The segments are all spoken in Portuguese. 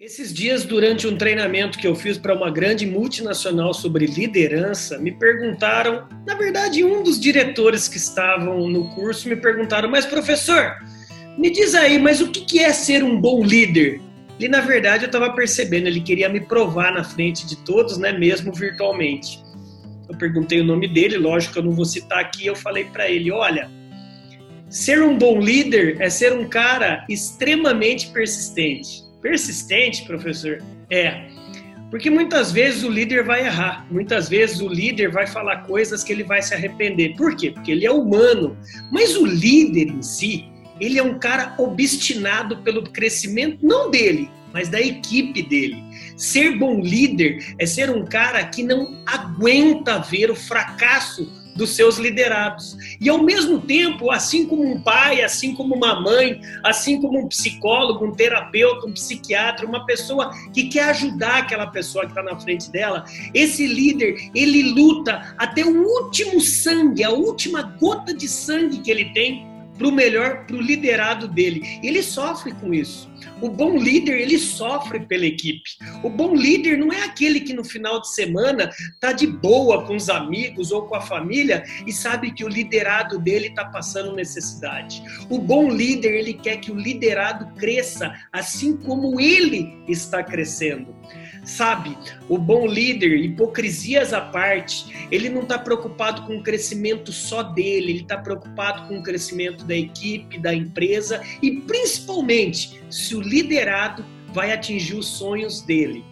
Esses dias, durante um treinamento que eu fiz para uma grande multinacional sobre liderança, me perguntaram, na verdade, um dos diretores que estavam no curso me perguntaram, mas professor, me diz aí, mas o que é ser um bom líder? E na verdade eu estava percebendo, ele queria me provar na frente de todos, né, mesmo virtualmente. Eu perguntei o nome dele, lógico que eu não vou citar aqui, eu falei para ele, olha, ser um bom líder é ser um cara extremamente persistente Persistente, professor? É. Porque muitas vezes o líder vai errar, muitas vezes o líder vai falar coisas que ele vai se arrepender. Por quê? Porque ele é humano. Mas o líder em si, ele é um cara obstinado pelo crescimento, não dele, mas da equipe dele. Ser bom líder é ser um cara que não aguenta ver o fracasso dos seus liderados. E ao mesmo tempo, assim como um pai, assim como uma mãe, assim como um psicólogo, um terapeuta, um psiquiatra, uma pessoa que quer ajudar aquela pessoa que está na frente dela, esse líder, ele luta até o último sangue, a última gota de sangue que ele tem para o melhor, para o liderado dele. Ele sofre com isso. O bom líder, ele sofre pela equipe. O bom líder não é aquele que no final de semana tá de boa com os amigos ou com a família e sabe que o liderado dele está passando necessidade. O bom líder, ele quer que o liderado cresça assim como ele está crescendo. Sabe, o bom líder, hipocrisias à parte, ele não está preocupado com o crescimento só dele, ele está preocupado com o crescimento da equipe, da empresa e principalmente se o liderado vai atingir os sonhos dele.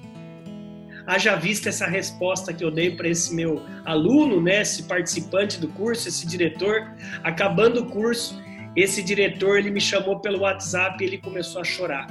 Haja vista essa resposta que eu dei para esse meu aluno, né, esse participante do curso, esse diretor, acabando o curso, esse diretor ele me chamou pelo WhatsApp e ele começou a chorar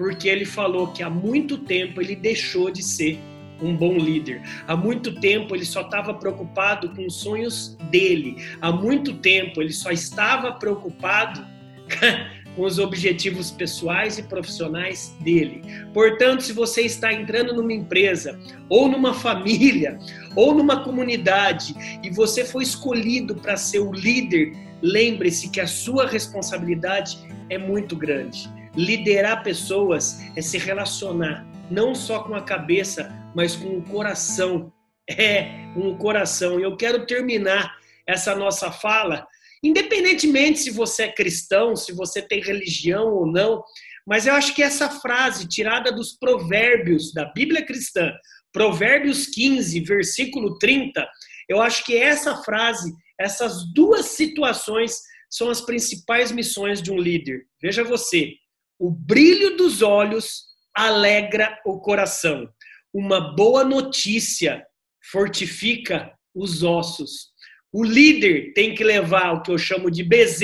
porque ele falou que há muito tempo ele deixou de ser um bom líder. Há muito tempo ele só estava preocupado com os sonhos dele. Há muito tempo ele só estava preocupado com os objetivos pessoais e profissionais dele. Portanto, se você está entrando numa empresa, ou numa família, ou numa comunidade, e você foi escolhido para ser o líder, lembre-se que a sua responsabilidade é muito grande. Liderar pessoas é se relacionar, não só com a cabeça, mas com o coração. É, um coração. E eu quero terminar essa nossa fala, independentemente se você é cristão, se você tem religião ou não, mas eu acho que essa frase, tirada dos provérbios da Bíblia cristã, Provérbios 15, versículo 30, eu acho que essa frase, essas duas situações são as principais missões de um líder. Veja você, o brilho dos olhos alegra o coração. Uma boa notícia fortifica os ossos. O líder tem que levar o que eu chamo de BZ,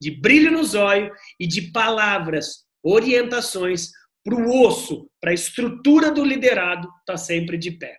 de brilho nos olhos e de palavras, orientações para o osso, para a estrutura do liderado estar tá sempre de pé.